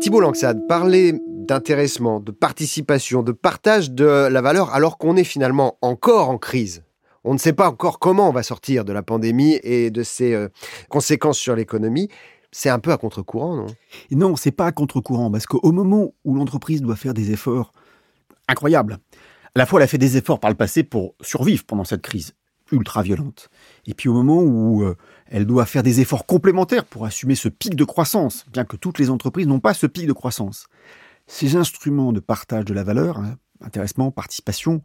Thibault Langsade, parler d'intéressement, de participation, de partage de la valeur alors qu'on est finalement encore en crise. On ne sait pas encore comment on va sortir de la pandémie et de ses euh, conséquences sur l'économie. C'est un peu à contre-courant, non? Non, c'est pas à contre-courant, parce qu'au moment où l'entreprise doit faire des efforts incroyables, à la fois elle a fait des efforts par le passé pour survivre pendant cette crise ultra violente, et puis au moment où euh, elle doit faire des efforts complémentaires pour assumer ce pic de croissance, bien que toutes les entreprises n'ont pas ce pic de croissance. Ces instruments de partage de la valeur, hein, intéressement, participation,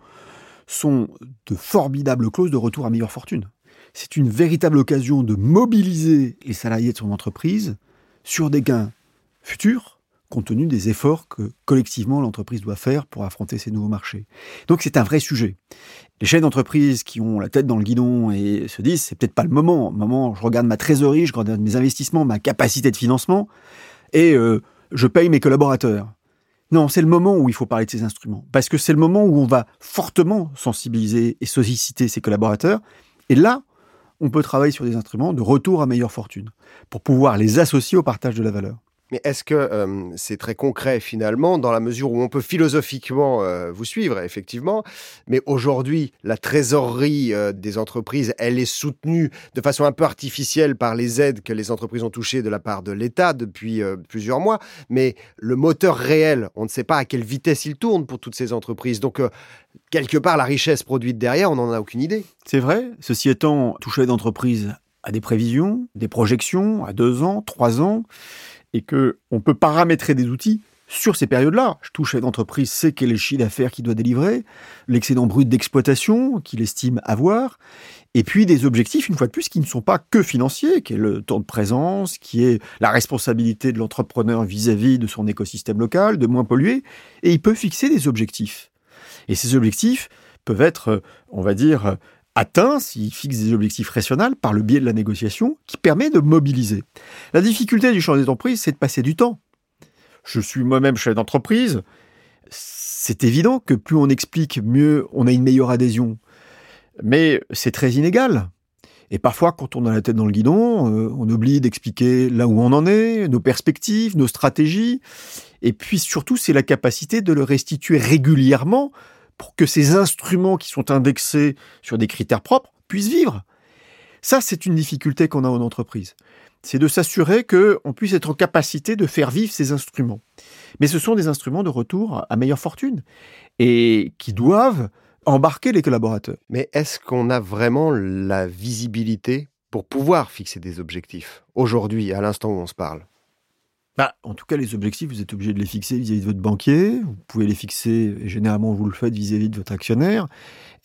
sont de formidables clauses de retour à meilleure fortune. C'est une véritable occasion de mobiliser les salariés de son entreprise sur des gains futurs, compte tenu des efforts que collectivement l'entreprise doit faire pour affronter ces nouveaux marchés. Donc c'est un vrai sujet. Les chefs d'entreprise qui ont la tête dans le guidon et se disent c'est peut-être pas le moment. Moment, je regarde ma trésorerie, je regarde mes investissements, ma capacité de financement et euh, je paye mes collaborateurs. Non, c'est le moment où il faut parler de ces instruments, parce que c'est le moment où on va fortement sensibiliser et solliciter ses collaborateurs. Et là, on peut travailler sur des instruments de retour à meilleure fortune, pour pouvoir les associer au partage de la valeur. Mais est-ce que euh, c'est très concret finalement, dans la mesure où on peut philosophiquement euh, vous suivre, effectivement, mais aujourd'hui, la trésorerie euh, des entreprises, elle est soutenue de façon un peu artificielle par les aides que les entreprises ont touchées de la part de l'État depuis plusieurs mois, mais le moteur réel, on ne sait pas à quelle vitesse il tourne pour toutes ces entreprises. Donc, quelque part, la richesse produite derrière, on n'en a aucune idée. C'est vrai. Ceci étant, toucher d'entreprise à des prévisions, des projections à deux ans, trois ans et que on peut paramétrer des outils sur ces périodes-là. Je touche à sait quel est le chiffre d'affaires qu'il doit délivrer, l'excédent brut d'exploitation qu'il estime avoir, et puis des objectifs, une fois de plus, qui ne sont pas que financiers, qui est le temps de présence, qui est la responsabilité de l'entrepreneur vis-à-vis de son écosystème local, de moins polluer, et il peut fixer des objectifs. Et ces objectifs peuvent être, on va dire, atteint s'il fixe des objectifs rationnels par le biais de la négociation qui permet de mobiliser. La difficulté du champ d'entreprise, c'est de passer du temps. Je suis moi-même chef d'entreprise. C'est évident que plus on explique, mieux on a une meilleure adhésion. Mais c'est très inégal. Et parfois, quand on a la tête dans le guidon, euh, on oublie d'expliquer là où on en est, nos perspectives, nos stratégies. Et puis surtout, c'est la capacité de le restituer régulièrement pour que ces instruments qui sont indexés sur des critères propres puissent vivre. Ça, c'est une difficulté qu'on a en entreprise. C'est de s'assurer qu'on puisse être en capacité de faire vivre ces instruments. Mais ce sont des instruments de retour à meilleure fortune et qui doivent embarquer les collaborateurs. Mais est-ce qu'on a vraiment la visibilité pour pouvoir fixer des objectifs aujourd'hui, à l'instant où on se parle? Bah, en tout cas, les objectifs, vous êtes obligé de les fixer vis-à-vis de votre banquier. Vous pouvez les fixer, et généralement, vous le faites vis-à-vis de votre actionnaire.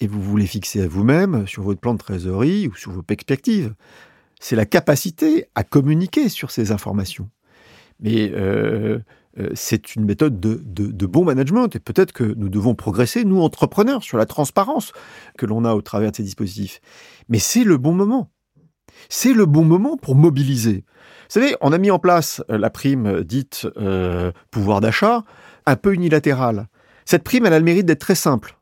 Et vous vous les fixez à vous-même sur votre plan de trésorerie ou sur vos perspectives. C'est la capacité à communiquer sur ces informations. Mais euh, euh, c'est une méthode de, de, de, bon management. Et peut-être que nous devons progresser, nous, entrepreneurs, sur la transparence que l'on a au travers de ces dispositifs. Mais c'est le bon moment. C'est le bon moment pour mobiliser. Vous savez, on a mis en place euh, la prime dite euh, pouvoir d'achat, un peu unilatérale. Cette prime, elle a le mérite d'être très simple.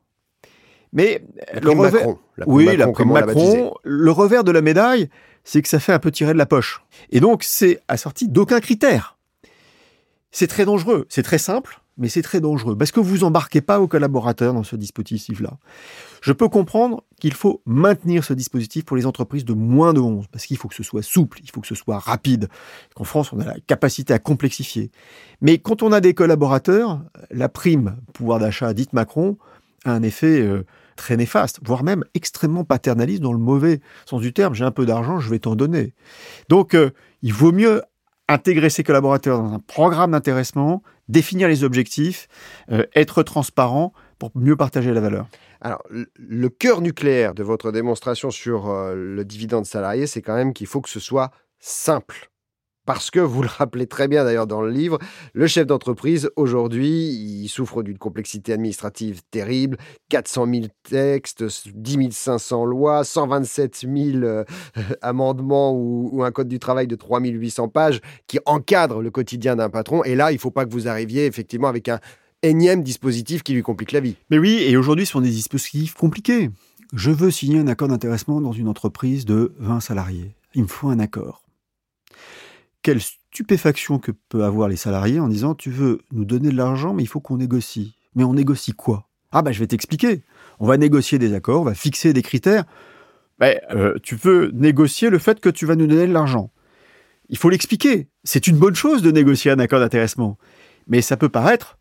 Mais le revers, oui, la prime Macron, le revers de la médaille, c'est que ça fait un peu tirer de la poche. Et donc, c'est assorti d'aucun critère. C'est très dangereux. C'est très simple, mais c'est très dangereux parce que vous embarquez pas vos collaborateurs dans ce dispositif-là. Je peux comprendre qu'il faut maintenir ce dispositif pour les entreprises de moins de 11 parce qu'il faut que ce soit souple, il faut que ce soit rapide. Qu'en France, on a la capacité à complexifier. Mais quand on a des collaborateurs, la prime pouvoir d'achat dite Macron a un effet euh, très néfaste, voire même extrêmement paternaliste dans le mauvais sens du terme. J'ai un peu d'argent, je vais t'en donner. Donc, euh, il vaut mieux intégrer ses collaborateurs dans un programme d'intéressement, définir les objectifs, euh, être transparent pour mieux partager la valeur. Alors, le cœur nucléaire de votre démonstration sur euh, le dividende salarié, c'est quand même qu'il faut que ce soit simple. Parce que, vous le rappelez très bien d'ailleurs dans le livre, le chef d'entreprise, aujourd'hui, il souffre d'une complexité administrative terrible, 400 000 textes, 10 500 lois, 127 000 euh, amendements ou, un code du travail de 3 800 pages qui encadre le quotidien d'un patron. Et là, il ne faut pas que vous arriviez effectivement avec un énième dispositif qui lui complique la vie. Mais oui, et aujourd'hui, ce sont des dispositifs compliqués. Je veux signer un accord d'intéressement dans une entreprise de 20 salariés. Il me faut un accord. Quelle stupéfaction que peuvent avoir les salariés en disant tu veux nous donner de l'argent mais il faut qu'on négocie. Mais on négocie quoi? Ah bah je vais t'expliquer. On va négocier des accords, on va fixer des critères. Ben, euh, tu veux négocier le fait que tu vas nous donner de l'argent. Il faut l'expliquer. C'est une bonne chose de négocier un accord d'intéressement. Mais ça peut paraître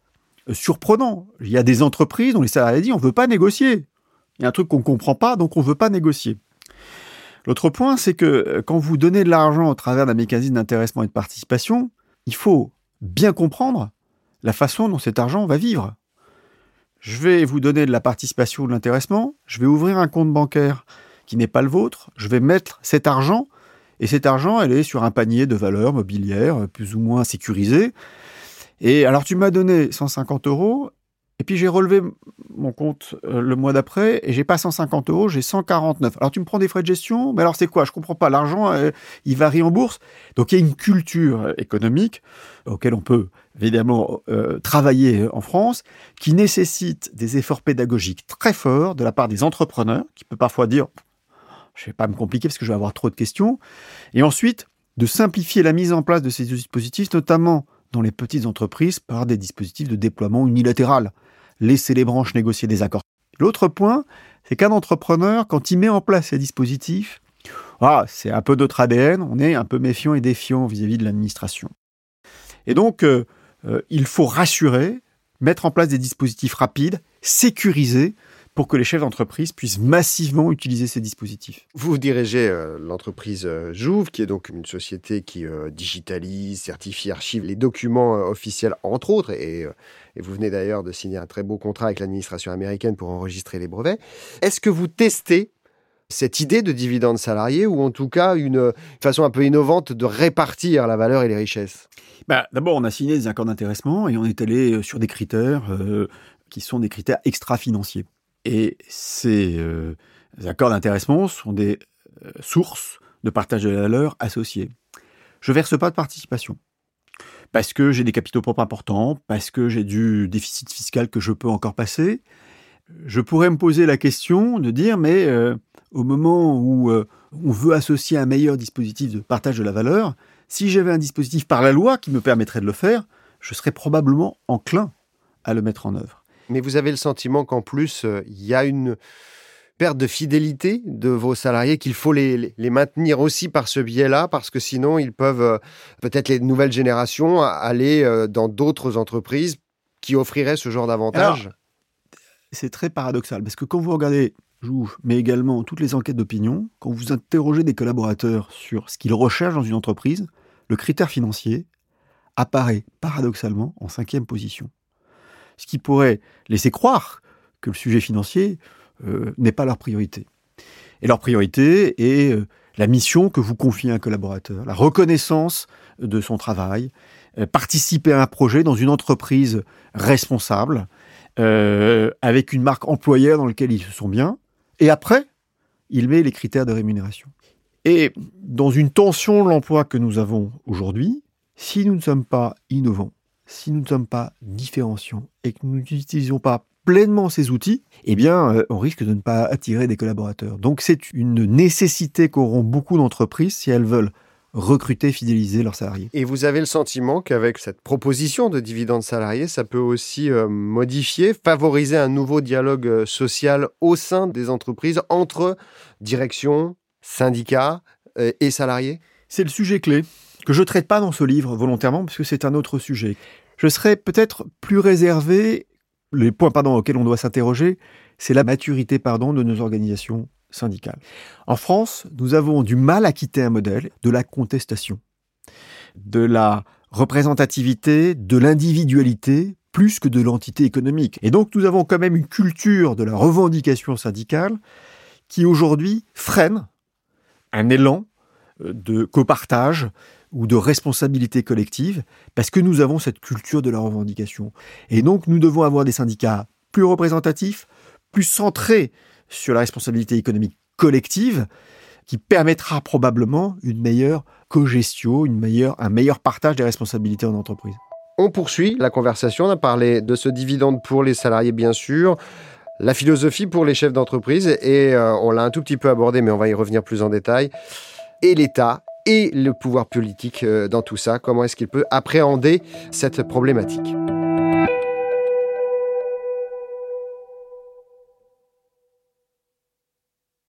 euh, surprenant. Il y a des entreprises dont les salariés disent on ne veut pas négocier. Il y a un truc qu'on ne comprend pas, donc on ne veut pas négocier. L'autre point, c'est que euh, quand vous donnez de l'argent au travers d'un mécanisme d'intéressement et de participation, il faut bien comprendre la façon dont cet argent va vivre. Je vais vous donner de la participation ou de l'intéressement, je vais ouvrir un compte bancaire qui n'est pas le vôtre, je vais mettre cet argent, et cet argent, elle est sur un panier de valeurs mobilières euh, plus ou moins sécurisé. Et alors tu m'as donné 150 euros, et puis j'ai relevé mon compte euh, le mois d'après et j'ai pas 150 euros, j'ai 149. Alors tu me prends des frais de gestion, mais alors c'est quoi? Je comprends pas. L'argent, euh, il varie en bourse. Donc il y a une culture économique auquel on peut évidemment euh, travailler en France, qui nécessite des efforts pédagogiques très forts de la part des entrepreneurs, qui peut parfois dire je vais pas me compliquer parce que je vais avoir trop de questions, et ensuite de simplifier la mise en place de ces dispositifs, notamment dans les petites entreprises par des dispositifs de déploiement unilatéral laisser les branches négocier des accords. L'autre point, c'est qu'un entrepreneur, quand il met en place ces dispositifs, ah, c'est un peu notre ADN, on est un peu méfiant et défiant vis-à-vis de l'administration. Et donc, euh, euh, il faut rassurer, mettre en place des dispositifs rapides, sécurisés, pour que les chefs d'entreprise puissent massivement utiliser ces dispositifs. Vous dirigez euh, l'entreprise euh, Jouve, qui est donc une société qui euh, digitalise, certifie, archive les documents officiels, entre autres, et, et vous venez d'ailleurs de signer un très beau contrat avec l'administration américaine pour enregistrer les brevets. Est-ce que vous testez cette idée de dividende salarié ou en tout cas une façon un peu innovante de répartir la valeur et les richesses? Bah, D'abord, on a signé des accords d'intéressement et on est allé sur des critères qui sont des critères extra-financiers. Et ces euh, accords d'intéressement sont des euh, sources de partage de la valeur associées. Je verse pas de participation parce que j'ai des capitaux propres importants, parce que j'ai du déficit fiscal que je peux encore passer. Je pourrais me poser la question de dire, mais euh, au moment où on veut associer un meilleur dispositif de partage de la valeur, si j'avais un dispositif par la loi qui me permettrait de le faire, je serais probablement enclin à le mettre en œuvre. Mais vous avez le sentiment qu'en plus, euh, il y a une perte de fidélité de vos salariés, qu'il faut les, maintenir aussi par ce biais-là, parce que sinon, ils peuvent, euh, peut-être les nouvelles générations, aller euh, dans d'autres entreprises qui offriraient ce genre d'avantages? C'est très paradoxal, parce que quand vous regardez mais également toutes les enquêtes d'opinion, quand vous interrogez des collaborateurs sur ce qu'ils recherchent dans une entreprise, le critère financier apparaît paradoxalement en cinquième position ce qui pourrait laisser croire que le sujet financier euh, n'est pas leur priorité. Et leur priorité est euh, la mission que vous confiez un collaborateur, la reconnaissance de son travail, euh, participer à un projet dans une entreprise responsable, avec une marque employeur dans laquelle ils se sont bien, et après, il met les critères de rémunération. Et dans une tension de l'emploi que nous avons aujourd'hui, si nous ne sommes pas innovants, si nous ne sommes pas différenciants et que nous n'utilisons pas pleinement ces outils, eh bien, euh, on risque de ne pas attirer des collaborateurs. Donc, c'est une nécessité qu'auront beaucoup d'entreprises si elles veulent recruter, fidéliser leurs salariés. Et vous avez le sentiment qu'avec cette proposition de dividendes salariés, ça peut aussi euh, modifier, favoriser un nouveau dialogue euh, social au sein des entreprises entre direction, syndicats et salariés? C'est le sujet clé que je traite pas dans ce livre volontairement parce que c'est un autre sujet. Je serais peut-être plus réservé. Les points auxquels on doit s'interroger, c'est la maturité pardon de nos organisations syndicales. En France, nous avons du mal à quitter un modèle de la contestation, de la représentativité, de l'individualité plus que de l'entité économique. Et donc nous avons quand même une culture de la revendication syndicale qui aujourd'hui freine un élan de copartage ou de responsabilité collective, parce que nous avons cette culture de la revendication. Et donc nous devons avoir des syndicats plus représentatifs, plus centrés sur la responsabilité économique collective, qui permettra probablement une meilleure cogestion, une meilleure, un meilleur partage des responsabilités en entreprise. On poursuit la conversation, on a parlé de ce dividende pour les salariés bien sûr, la philosophie pour les chefs d'entreprise, et euh, on l'a un tout petit peu abordé, mais on va y revenir plus en détail, et l'État et le pouvoir politique dans tout ça. Comment est-ce qu'il peut appréhender cette problématique?